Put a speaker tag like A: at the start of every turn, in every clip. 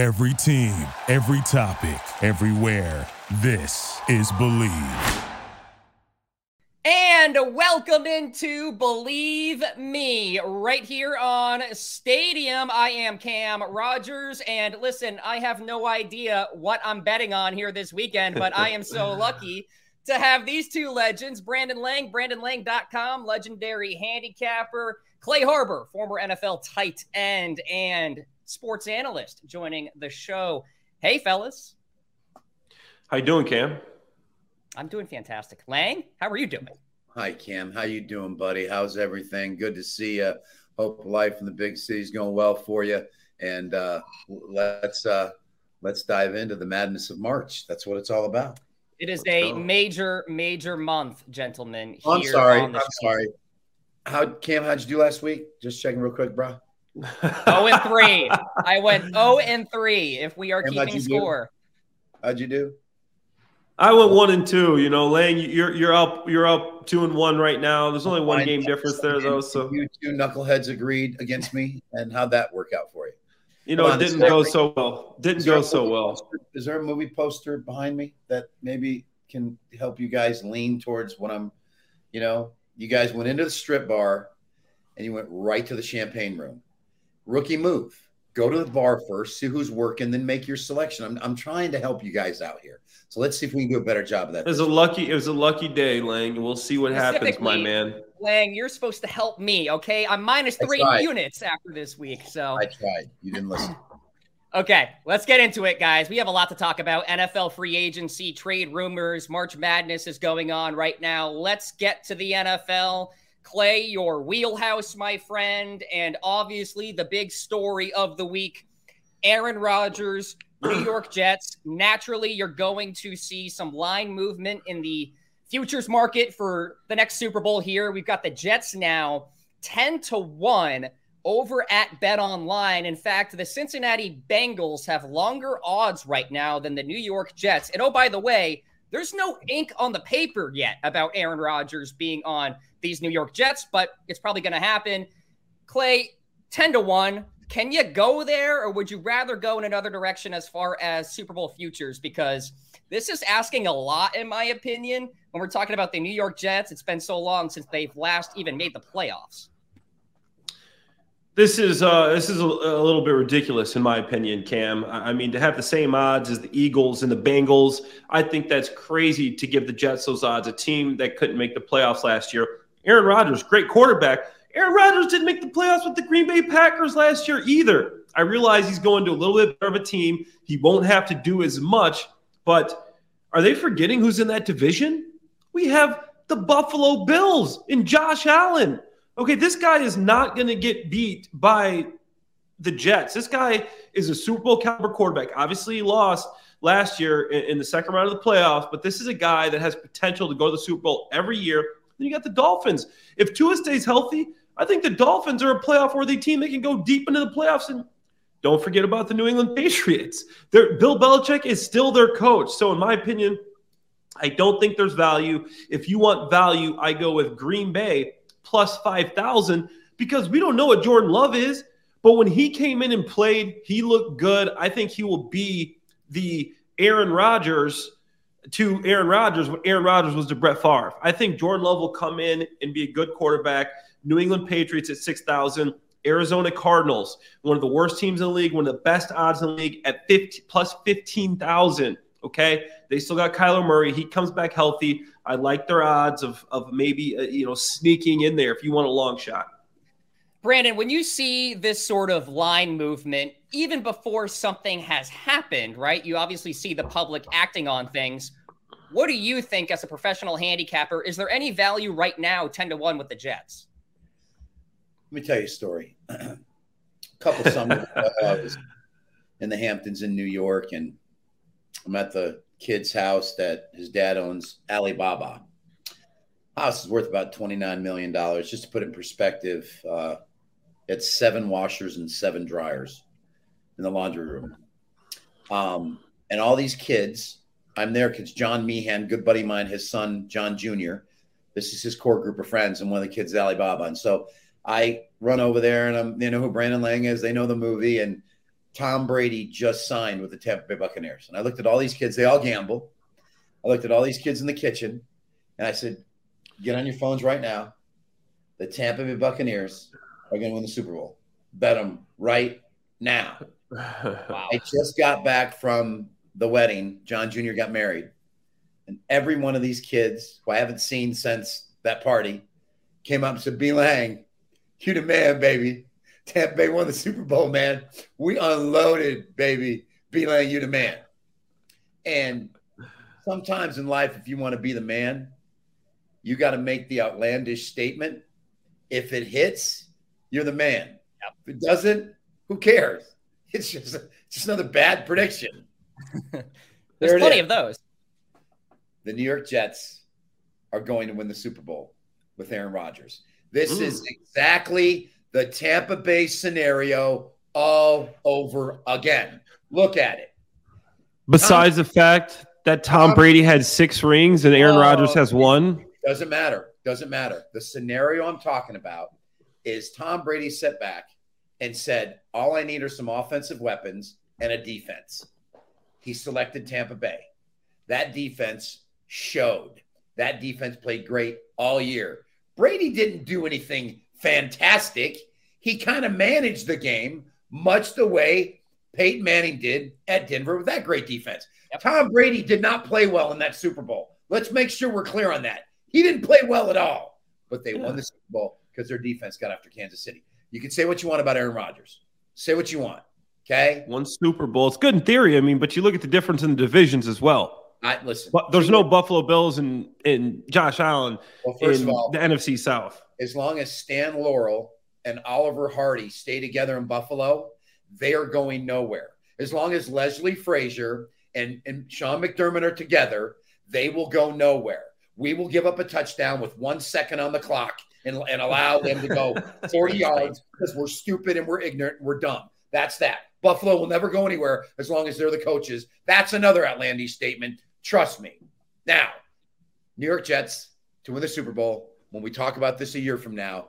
A: Every team, every topic, everywhere. This is Bleav.
B: And welcome into Believe Me right here on Stadium. I am Cam Rogers. And listen, I have no idea what I'm betting on here this weekend, but I am so lucky to have these two legends Brandon Lang, BrandonLang.com, legendary handicapper, Clay Harbor, former NFL tight end and sports analyst, joining the show. Hey, fellas.
C: How you doing, Cam?
B: I'm doing fantastic. Lang, how are you doing?
D: Hi, Cam. How you doing, buddy? How's everything? Good to see you. Hope life in the big city is going well for you. And uh, let's uh, let's dive into the madness of March. That's what it's all about.
B: It is a major, major month, gentlemen.
D: Oh, I'm sorry. I'm show. sorry. How Cam? How'd you do last week? Just checking real quick, bro.
B: oh and three. I went oh and three. If we are Cam, keeping score.
D: Do? How'd you do?
C: I went one and two. You know, Lang, you're you're up you're up two and one right now. There's only one game difference there though. So
D: you two knuckleheads agreed against me, and how'd that work out for you?
C: You know, it didn't go so well. Didn't go so well.
D: Poster, is there a movie poster behind me that maybe can help you guys lean towards what I'm? You know, you guys went into the strip bar, and you went right to the champagne room. Rookie move go to the bar first, see who's working, then make your selection. I'm, I'm trying to help you guys out here. So let's see if we can do a better job of that.
C: It was a lucky, it was a lucky day, Lang. We'll see what happens, my man.
B: Lang, you're supposed to help me, okay? I'm minus three units after this week. So
D: I tried. You didn't listen.
B: okay, let's get into it, guys. We have a lot to talk about. NFL free agency, trade rumors, March Madness is going on right now. Let's get to the NFL. Clay, your wheelhouse, my friend, and obviously the big story of the week Aaron Rodgers, New York Jets. Naturally, you're going to see some line movement in the futures market for the next Super Bowl here. We've got the Jets now 10 to 1 over at Bet Online. In fact, the Cincinnati Bengals have longer odds right now than the New York Jets. And oh, by the way, there's no ink on the paper yet about Aaron Rodgers being on these New York Jets, but it's probably going to happen. Clay, 10 to 1. Can you go there, or would you rather go in another direction as far as Super Bowl futures? Because this is asking a lot, in my opinion, when we're talking about the New York Jets. It's been so long since they've last even made the playoffs.
C: This is uh, this is a, a, little bit ridiculous in my opinion, Cam. I mean, to have the same odds as the Eagles and the Bengals, I think that's crazy to give the Jets those odds. A team that couldn't make the playoffs last year. Aaron Rodgers, great quarterback. Aaron Rodgers didn't make the playoffs with the Green Bay Packers last year either. I realize he's going to a little bit better of a team. He won't have to do as much, but are they forgetting who's in that division? We have the Buffalo Bills and Josh Allen. Okay, this guy is not going to get beat by the Jets. This guy is a Super Bowl caliber quarterback. Obviously, he lost last year in, the second round of the playoffs, but this is a guy that has potential to go to the Super Bowl every year. Then you got the Dolphins. If Tua stays healthy, I think the Dolphins are a playoff worthy team. They can go deep into the playoffs. And don't forget about the New England Patriots. They're, Bill Belichick is still their coach. So, in my opinion, I don't think there's value. If you want value, I go with Green Bay plus 5,000 because we don't know what Jordan Love is. But when he came in and played, he looked good. I think he will be the Aaron Rodgers to Aaron Rodgers when Aaron Rodgers was to Brett Favre. I think Jordan Love will come in and be a good quarterback. New England Patriots at 6,000. Arizona Cardinals, one of the worst teams in the league, one of the best odds in the league at 50 plus 15,000. Okay. They still got Kyler Murray. He comes back healthy. I like their odds of, of maybe, uh, you know, sneaking in there if you want a long shot.
B: Brandon, when you see this sort of line movement, even before something has happened, right? You obviously see the public acting on things. What do you think as a professional handicapper? Is there any value right now, 10 to 1 with the Jets?
D: Let me tell you a story. a couple summers I in the Hamptons in New York, and I'm at the kid's house that his dad owns, Alibaba. House is worth about $29 million. Just to put it in perspective, uh, it's seven washers and seven dryers in the laundry room. Um, and all these kids, I'm there because John Meehan, good buddy of mine, his son, John Jr., this is his core group of friends, and one of the kids is Alibaba. And so I run over there and I'm, they know who Brandon Lang is. They know the movie. And Tom Brady just signed with the Tampa Bay Buccaneers. And I looked at all these kids, they all gamble. I looked at all these kids in the kitchen and I said, Get on your phones right now. The Tampa Bay Buccaneers are going to win the Super Bowl. Bet them right now.
B: Wow.
D: I just got back from the wedding. John Jr. got married. And every one of these kids who I haven't seen since that party came up and said, B Lang, you the man, baby. Tampa Bay won the Super Bowl, man. We unloaded, baby. B Lang, you the man. And sometimes in life, if you want to be the man, you got to make the outlandish statement. If it hits, you're the man. If it doesn't, who cares? It's just just another bad prediction.
B: There's
D: There
B: plenty
D: is.
B: of those.
D: The New York Jets are going to win the Super Bowl with Aaron Rodgers. This
C: Mm.
D: is exactly the Tampa Bay scenario all over again. Look at it.
C: Besides the fact that Tom
D: Tom-
C: Brady had six rings and Aaron
D: Oh,
C: Rodgers has one.
D: Doesn't matter. Doesn't matter. The scenario I'm talking about is Tom Brady set back and said, All I need are some offensive weapons and a defense. He selected Tampa Bay. That defense showed. That defense played great all year. Brady didn't do anything fantastic. He kind of managed the game much the way Peyton Manning did at Denver with that great defense.
B: Yep.
D: Tom Brady did not play well in that Super Bowl. Let's make sure we're clear on that. He didn't play well at all, but they
C: Yeah.
D: won the Super Bowl because their defense got after Kansas City. You can say what you want about Aaron Rodgers. Say what you want. Okay.
C: One Super Bowl. It's good in theory. I mean, but you look at the difference in the divisions as well.
D: I listen.
C: But there's no Buffalo Bills and, and Josh Allen
D: Well, first
C: in
D: of all,
C: the NFC South.
D: as long as Stan Laurel and Oliver Hardy stay together in Buffalo, they are going nowhere. As long as Leslie Frazier and, and Sean McDermott are together, they will go nowhere. We will give up a touchdown with one second on the clock and, and allow them to go 40 yards because we're stupid and we're ignorant and we're dumb. That's that. Buffalo will never go anywhere as long as they're the coaches. That's another outlandish statement. Trust me. Now, New York Jets to win the Super Bowl. When we talk about this a year from now,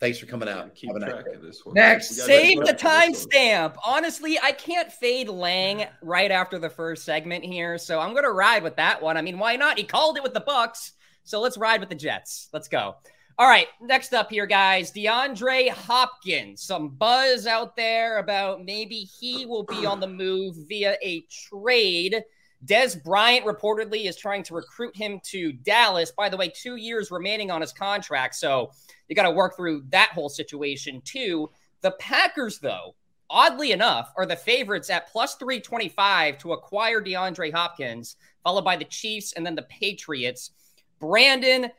D: thanks for coming out.
C: Keep
D: Have a nice
C: track of this one.
D: Next.
B: Save the
C: track of
B: timestamp. Honestly, I can't fade Lang right after the first segment here, so I'm gonna ride with that one. I mean, why not? He called it with the Bucs, so let's ride with the Jets. Let's go. All right, next up here, guys, DeAndre Hopkins. Some buzz out there about maybe he will be on the move via a trade. Dez Bryant reportedly is trying to recruit him to Dallas. By the way, two years remaining on his contract, so you got to work through that whole situation too. The Packers, though, oddly enough, are the favorites at plus 325 to acquire DeAndre Hopkins, followed by the Chiefs and then the Patriots. Brandon,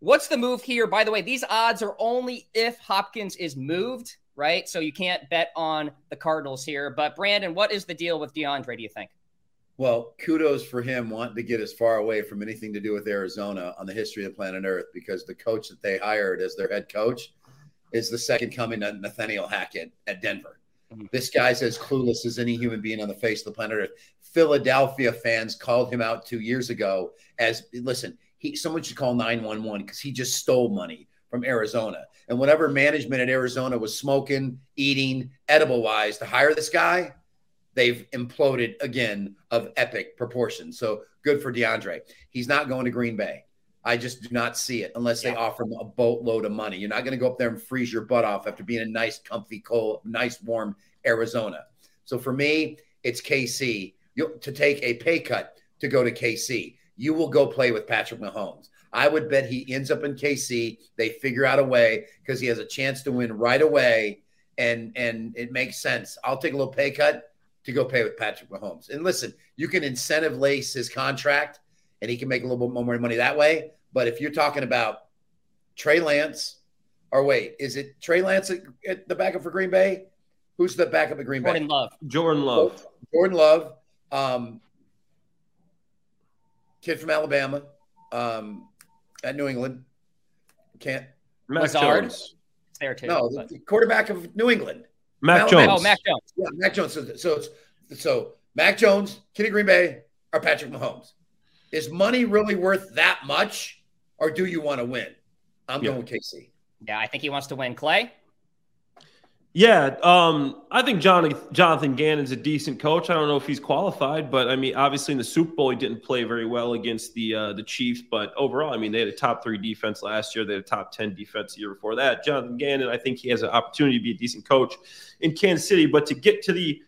B: what's the move here? By the way, these odds are only if Hopkins is moved, right? So you can't bet on the Cardinals here. But Brandon, what is the deal with DeAndre, do you think?
D: Well, kudos for him wanting to get as far away from anything to do with Arizona on the history of planet Earth because the coach that they hired as their head coach is the second coming of Nathaniel Hackett at Denver.
B: Mhm.
D: This guy's as clueless as any human being on the face of the planet Earth. Philadelphia fans called him out two years ago as listen, he someone should call 911 because he just stole money from Arizona. And whatever management at Arizona was smoking, eating, edible wise to hire this guy, they've imploded again of epic proportions. So good for DeAndre. He's not going to Green Bay. I just do not see it unless they
B: Yeah.
D: offer him a boatload of money. You're not going to go up there and freeze your butt off after being in nice, comfy, cold, nice, warm Arizona. So for me, it's KC. You to take a pay cut to go to KC. You will go play with Patrick Mahomes. I would bet he ends up in KC. They figure out a way because he has a chance to win right away, and and it makes sense. I'll take a little pay cut to go pay with Patrick Mahomes. And listen, you can incentive lace his contract and he can make a little bit more money that way. But if you're talking about Trey Lance, or wait, is it Trey Lance at, at the backup for Green Bay? Who's the backup at Green Bay?
B: Jordan Love.
C: Jordan Love.
D: Jordan Love, um, kid from Alabama, um, at New England. Can't
C: Mac
B: Lazard.
C: Jones.
B: It's there too.
D: no
B: but-
D: the quarterback of New England.
C: Mac
D: Alabama.
C: Jones.
B: Oh, Mac Jones.
D: Yeah, Mac Jones. So, so it's so Mac Jones, Kitty Green Bay, or Patrick Mahomes. Is money really worth that much, or do you want to win? I'm
C: Yeah.
D: going with KC.
B: Yeah, I think he wants to win. Clay?
C: Yeah, um, I think John, Jonathan Gannon's a decent coach. I don't know if he's qualified, but I mean, obviously in the Super Bowl he didn't play very well against the uh, the Chiefs. But overall, I mean, they had a top three defense last year. They had a top ten defense the year before that. Jonathan Gannon, I think he has an opportunity to be a decent coach in Kansas City. But to get to the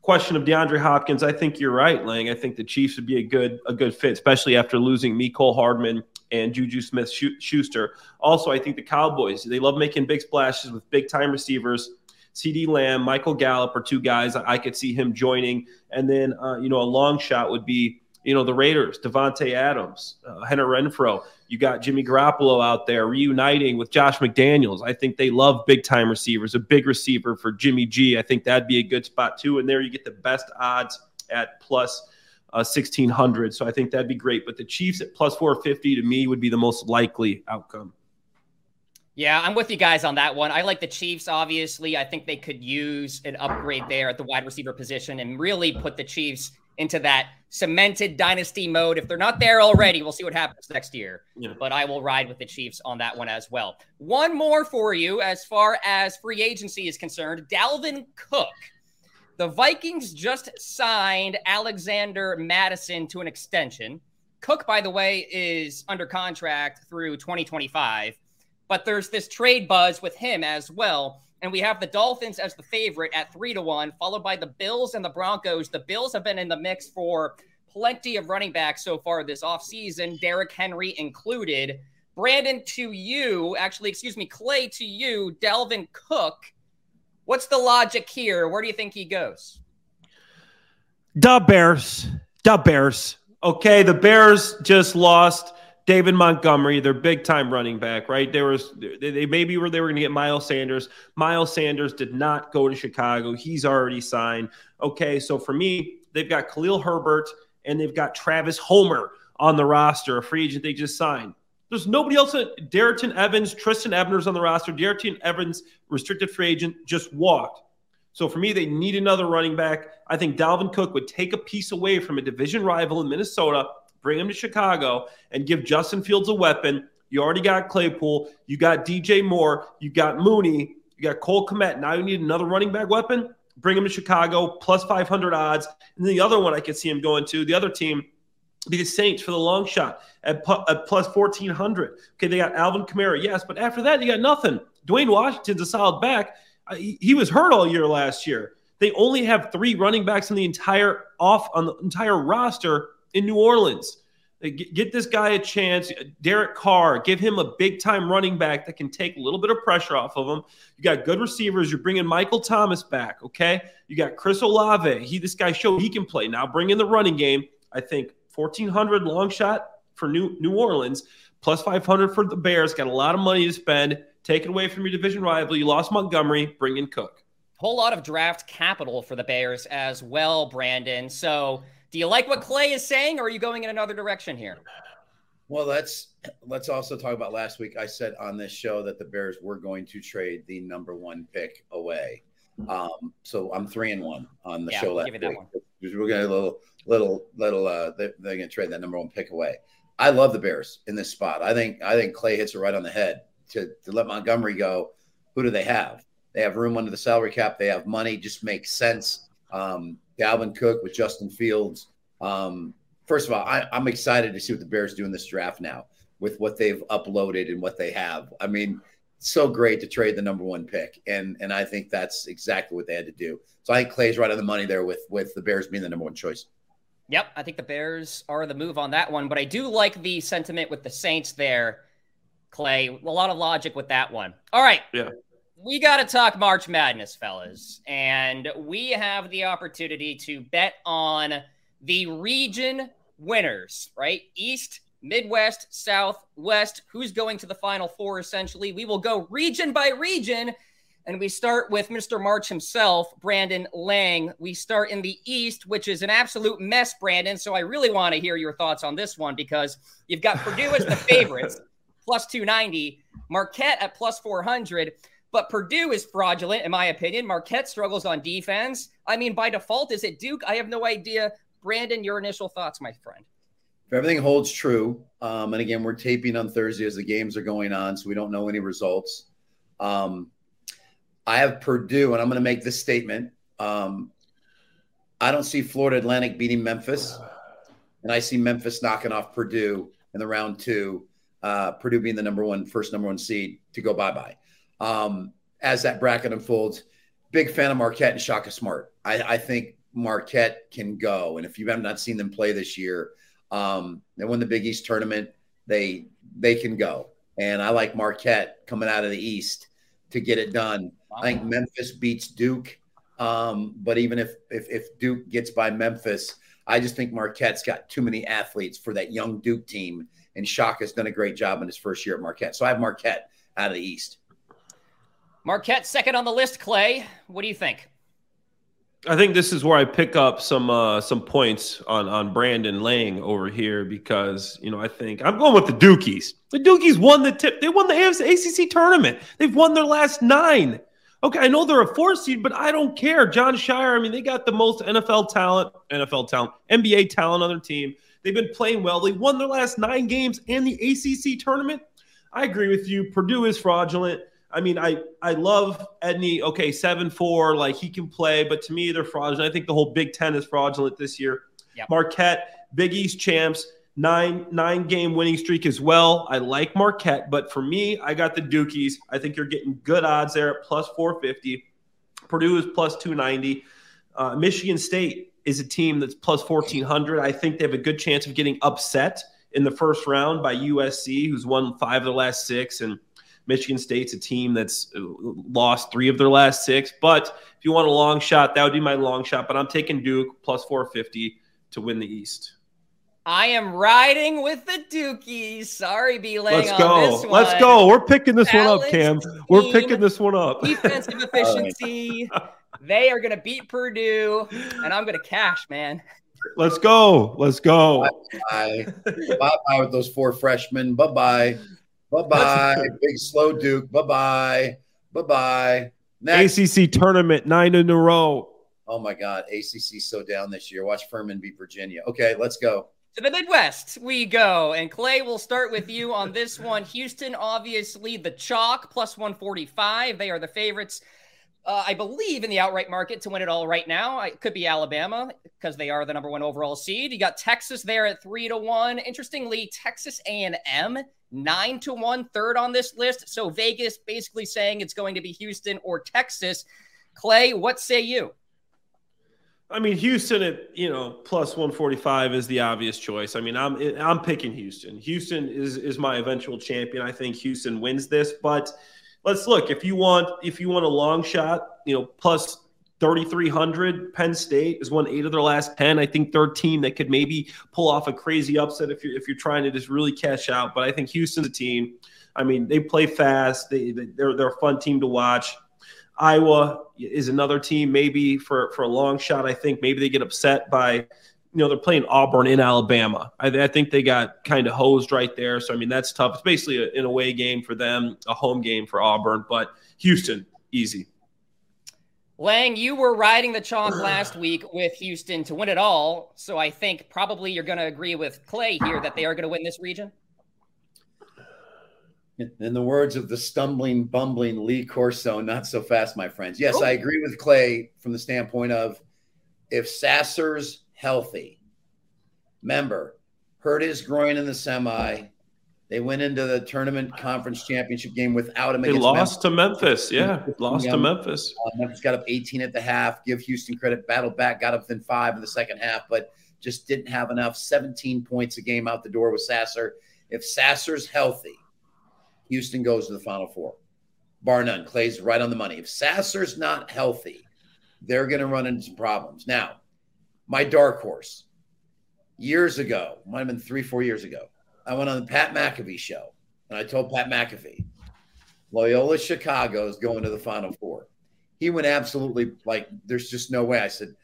C: question of DeAndre Hopkins, I think you're right, Lang. I think the Chiefs would be a good a good fit, especially after losing Mecole Hardman and Juju Smith Schuster. Also, I think the Cowboys they love making big splashes with big time receivers CeeDee Lamb, Michael Gallup are two guys I could see him joining. And then, uh, you know, a long shot would be, you know, the Raiders, Davante Adams, uh, Hunter Renfrow. You got Jimmy Garoppolo out there reuniting with Josh McDaniels. I think they love big time receivers. A big receiver for Jimmy G. I think that'd be a good spot too. And there you get the best odds at plus, uh, 1600. So I think that'd be great. But the Chiefs at plus 450 to me would be the most likely outcome.
B: Yeah, I'm with you guys on that one. I like the Chiefs, obviously. I think they could use an upgrade there at the wide receiver position and really put the Chiefs into that cemented dynasty mode. If they're not there already, we'll see what happens next year. Yeah. But I will ride with the Chiefs on that one as well. One more for you as far as free agency is concerned Dalvin Cook. The Vikings just signed Alexander Mattison to an extension. Cook, by the way, is under contract through 2025. But there's this trade buzz with him as well. And we have the Dolphins as the favorite at three to one, followed by the Bills and the Broncos. The Bills have been in the mix for plenty of running backs so far this offseason, Derrick Henry included. Brandon, to you, actually, excuse me, Clay, to you, Dalvin Cook. What's the logic here? Where do you think he goes?
C: The Bears. The Bears. Okay, the Bears just lost David Montgomery, their big time running back, right? There was they maybe were they were going to get Miles Sanders. Miles Sanders did not go to Chicago. He's already signed. Okay, so for me, they've got Khalil Herbert and they've got Travis Homer on the roster, a free agent they just signed. There's nobody else. Uh, Darrynton Evans, Trestan Ebner's on the roster. Darrynton Evans, restricted free agent, just walked. So for me, they need another running back. I think Dalvin Cook would take a piece away from a division rival in Minnesota bring him to Chicago and give Justin Fields a weapon. You already got Claypool. You got DJ Moore. You got Mooney. You got Cole Kmet. Now you need another running back weapon. Bring him to Chicago, plus 500 odds. And the other one I could see him going to, the other team, be the Saints for the long shot at, at plus 1,400. Okay, they got Alvin Kamara, yes, but after that, you got nothing. Dwayne Washington's a solid back. He, he was hurt all year last year. They only have three running backs on the entire off on the entire roster in New Orleans. Get this guy a chance. Derek Carr, give him a big time running back that can take a little bit of pressure off of him. You got good receivers. You're bringing Michael Thomas back. Okay. You got Chris Olave. He, this guy showed he can play. Now bring in the running game. I think 1400 long shot for New, New Orleans, plus 500 for the Bears. Got a lot of money to spend. Take it away from your division rival. You lost Montgomery. Bring in Cook.
B: Whole lot of draft capital for the Bears as well, Brandon. So, do you like what Clay is saying, or are you going in another direction here?
D: Well, let's let's also talk about last week. I said on this show that the Bears were going to trade the number one pick away. Um, so I'm three and one on the yeah, show last week. We're going to a little little little. Uh, they're, they're going to trade that number one pick away. I love the Bears in this spot. I think I think Clay hits it right on the head to to let Montgomery go. Who do they have? They have room under the salary cap. They have money. Just makes sense. Um, Dalvin Cook with Justin Fields. Um, first of all, I, I'm excited to see what the Bears do in this draft now with what they've uploaded and what they have. I mean, so great to trade the number one pick, and and I think that's exactly what they had to do. So I think Clay's right on the money there with with the Bears being the number one choice.
B: Yep, I think the Bears are the move on that one, but I do like the sentiment with the Saints there, Clay. A lot of logic with that one. All right.
C: Yeah
B: we got to talk March Madness, fellas. And we have the opportunity to bet on the region winners, right? East, Midwest, South, West. Who's going to the Final Four, essentially? We will go region by region. And we start with Mr. March himself, Brandon Lang. We start in the East, which is an absolute mess, Brandon. So I really want to hear your thoughts on this one because you've got Purdue as the favorites, plus 290, Marquette at plus 400. But Purdue is fraudulent, in my opinion. Marquette struggles on defense. I mean, by default, is it Duke? I have no idea. Brandon, your initial thoughts, my friend.
D: If everything holds true, um, and again, we're taping on Thursday as the games are going on, so we don't know any results. Um, I have Purdue, and I'm going to make this statement. Um, I don't see Florida Atlantic beating Memphis, and I see Memphis knocking off Purdue in the round two. Uh, Purdue being the number one, first number one seed to go bye bye. Um, as that bracket unfolds, big fan of Marquette and Shaka Smart. I, I think Marquette can go, and if you have not seen them play this year, um, they won the Big East tournament. They they can go, and I like Marquette coming out of the East to get it done. Wow. I think Memphis beats Duke, um, but even if, if if Duke gets by Memphis, I just think Marquette's got too many athletes for that young Duke team, and Shaka's done a great job in his first year at Marquette. So I have Marquette out of the East.
B: Marquette second on the list. Clay, what do you think?
C: I think this is where I pick up some uh, some points on on Brandon Lang over here because you know I think I'm going with the Dukies. The Dukies won the tip. They won the ACC tournament. They've won their last nine. Okay, I know they're a four seed, but I don't care. Jon Scheyer. I mean, they got the most NFL talent, NFL talent, NBA talent on their team. They've been playing well. They won their last nine games in the ACC tournament. I agree with you. Purdue is fraudulent. I mean, I I love Edey. Okay, seven four, like he can play, but to me, they're fraudulent. I think the whole Big Ten is fraudulent this year. Yep. Marquette, Big East champs, nine nine game winning streak as well. I like Marquette, but for me, I got the Dukies. I think you're getting good odds there at plus four fifty. Purdue is plus two ninety. Uh, Michigan State is a team that's plus fourteen hundred. I think they have a good chance of getting upset in the first round by USC, who's won five of the last six and Michigan State's a team that's uh, lost three of their last six. But if you want a long shot, that would be my long shot. But I'm taking Duke plus 450 to win the East.
B: I am riding with the Dukies. Sorry, B. Let's
C: go. Let's go. We're picking this one up, Cam. We're picking this one up.
B: Defensive efficiency. they are going to beat Purdue, and I'm going to cash, man.
C: Let's go. Let's go.
D: Bye bye with those four freshmen. Bye bye. Bye bye. Big slow Duke. Bye bye. Bye bye.
C: ACC tournament nine in a row.
D: Oh my God. ACC so down this year. Watch Furman beat Virginia. Okay, let's go.
B: To the Midwest we go. And Clay, we'll start with you on this one. Houston, obviously, the chalk plus 145. They are the favorites uh, I believe in the outright market to win it all right now. It could be Alabama because they are the number one overall seed. You got Texas there at three to one. Interestingly, Texas A and M nine to one, third on this list. So Vegas basically saying it's going to be Houston or Texas. Clay, what say you?
C: I mean, Houston at you know plus one forty five is the obvious choice. I mean, I'm I'm picking Houston. Houston is is my eventual champion. I think Houston wins this, but let's look. If you want, if you want a long shot, you know, plus 3,300. Penn State has won eight of their last 10. I think third team that could maybe pull off a crazy upset if you're, if you're trying to just really cash out. But I think Houston's a team. I mean, they play fast. They, they're, they're a fun team to watch. Iowa is another team, maybe for, for a long shot. I think maybe they get upset by you know, they're playing Auburn in Alabama. I, I think they got kind of hosed right there. So, I mean, that's tough. It's basically a, an away game for them, a home game for Auburn, but Houston, easy.
B: Lang, you were riding the chalk last week with Houston to win it all. So I think probably you're going to agree with Clay here that they are going to win this region.
D: In the words of the stumbling, bumbling Lee Corso, not so fast, my friends. Yes, oh. I agree with Clay from the standpoint of if Sasser's healthy. Remember, hurt his groin in the semi. They went into the tournament conference championship game without him.
C: They lost Memphis. to Memphis. Yeah, lost to Memphis.
D: Uh, Memphis got up 18 at the half. Give Houston credit. Battled back, got up within five in the second half, but just didn't have enough. 17 points a game out the door with Sasser. If Sasser's healthy, Houston goes to the Final Four, bar none. Clay's right on the money. If Sasser's not healthy, they're going to run into some problems. Now, my dark horse years ago, might have been three, four years ago. I went on the Pat McAfee show and I told Pat McAfee, Loyola Chicago is going to the Final Four. He went absolutely like, there's just no way. I said,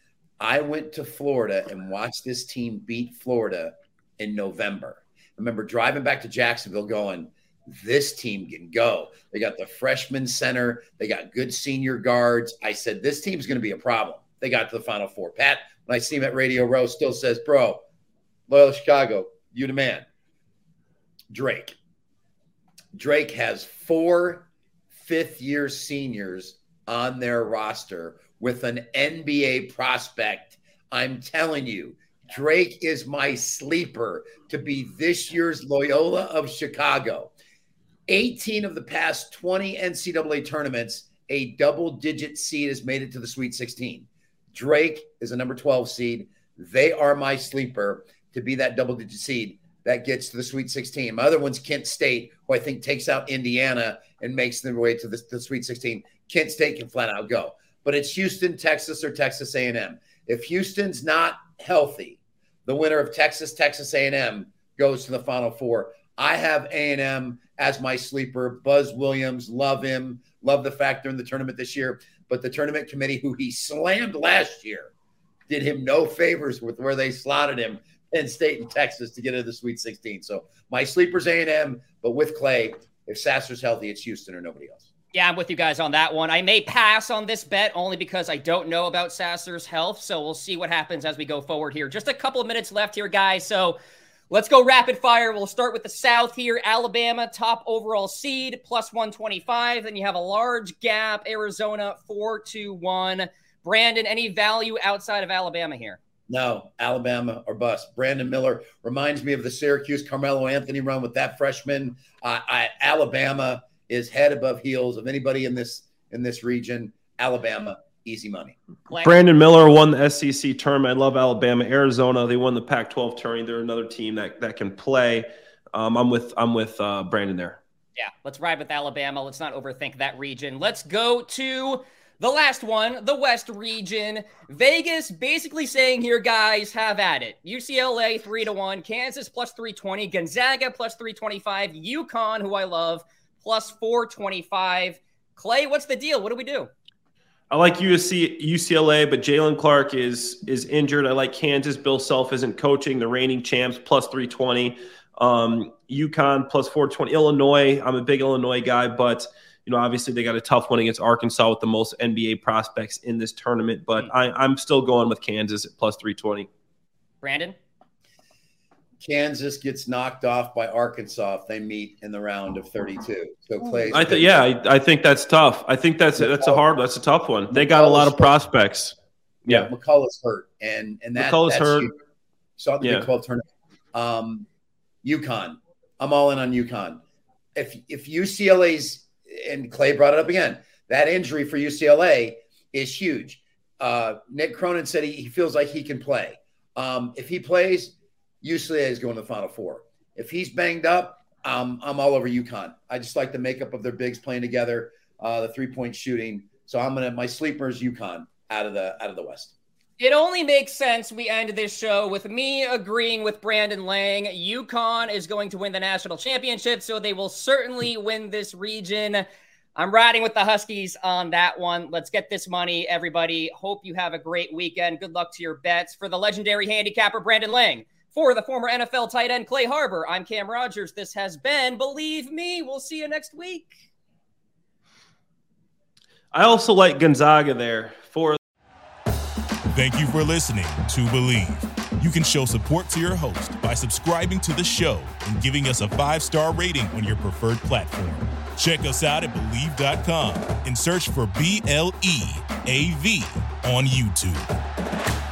D: I went to Florida and watched this team beat Florida in November. I remember driving back to Jacksonville going, this team can go. They got the freshman center, they got good senior guards. I said, this team's going to be a problem. They got to the Final Four. Pat see him at Radio Row, still says, Bro, Loyola Chicago, you the man. Drake. Drake has four fifth year seniors on their roster with an NBA prospect. I'm telling you, Drake is my sleeper to be this year's Loyola of Chicago. 18 of the past 20 NCAA tournaments, a double digit seed has made it to the Sweet 16. Drake is a number 12 seed. They are my sleeper to be that double digit seed that gets to the Sweet 16. My other one's Kent State, who I think takes out Indiana and makes their way to the, the Sweet 16. Kent State can flat out go, but it's Houston, Texas, or Texas A&M. If Houston's not healthy, the winner of Texas, Texas A&M goes to the Final Four. I have A&M as my sleeper. Buzz Williams, love him. Love the fact they're in the tournament this year. But the tournament committee, who he slammed last year, did him no favors with where they slotted him Penn State and Texas to get into the Sweet 16. So my sleeper's A&M, but with Clay, if Sasser's healthy, it's Houston or nobody else.
B: Yeah, I'm with you guys on that one. I may pass on this bet only because I don't know about Sasser's health. So we'll see what happens as we go forward here. Just a couple of minutes left here, guys. So let's go rapid fire. We'll start with the South here. Alabama, top overall seed, plus 125. Then you have a large gap. Arizona, 4 to 1. Brandon, any value outside of Alabama here?
D: No, Alabama or bust. Brandon Miller reminds me of the Syracuse Carmelo Anthony run with that freshman. Uh, I, Alabama is head above heels of anybody in this in this region. Alabama, easy money.
C: Brandon Miller won the SEC tournament. I love Alabama. Arizona, they won the Pac-12 tournament. They're another team that that can play. Um, I'm with I'm with uh, Brandon there.
B: Yeah, let's ride with Alabama. Let's not overthink that region. Let's go to the last one, the West region. Vegas basically saying here, guys, have at it. UCLA 3 to 1, Kansas plus 320, Gonzaga plus 325, UConn, who I love, plus 425. Clay, what's the deal? What do we do?
C: I like USC, UCLA, but Jaylen Clark is is injured. I like Kansas. Bill Self isn't coaching. The reigning champs plus 320. Um, UConn plus 420. Illinois. I'm a big Illinois guy, but you know, obviously they got a tough one against Arkansas with the most NBA prospects in this tournament. But mm-hmm. I, I'm still going with Kansas at plus 320.
B: Brandon?
D: Kansas gets knocked off by Arkansas if they meet in the round of 32. So Clay,
C: I think yeah, I, I, think that's tough. I think that's that's a hard, that's a tough one. They got a lot of prospects.
D: Yeah, McCullough's hurt, and and that
C: McCullough's hurt.
D: Huge. Saw the yeah. Big 12 tournament. Um, UConn, I'm all in on UConn. If if UCLA's and Clay brought it up again, that injury for UCLA is huge. Uh, Mick Cronin said he, he feels like he can play. Um, if he plays, UCLA is going to the Final Four. If he's banged up, um, I'm all over UConn. I just like the makeup of their bigs playing together, uh, the three point shooting. So I'm gonna my sleepers UConn out of the out of the West.
B: It only makes sense we end this show with me agreeing with Brandon Lang. UConn is going to win the national championship, so they will certainly win this region. I'm riding with the Huskies on that one. Let's get this money, everybody. Hope you have a great weekend. Good luck to your bets. For the legendary handicapper, Brandon Lang. For the former NFL tight end Clay Harbor, I'm Cam Rogers. This has been Believe Me. We'll see you next week.
C: I also like Gonzaga there for.
A: Thank you for listening to Bleav. You can show support to your host by subscribing to the show and giving us a five star rating on your preferred platform. Check us out at Bleav.com and search for B L E A V on YouTube.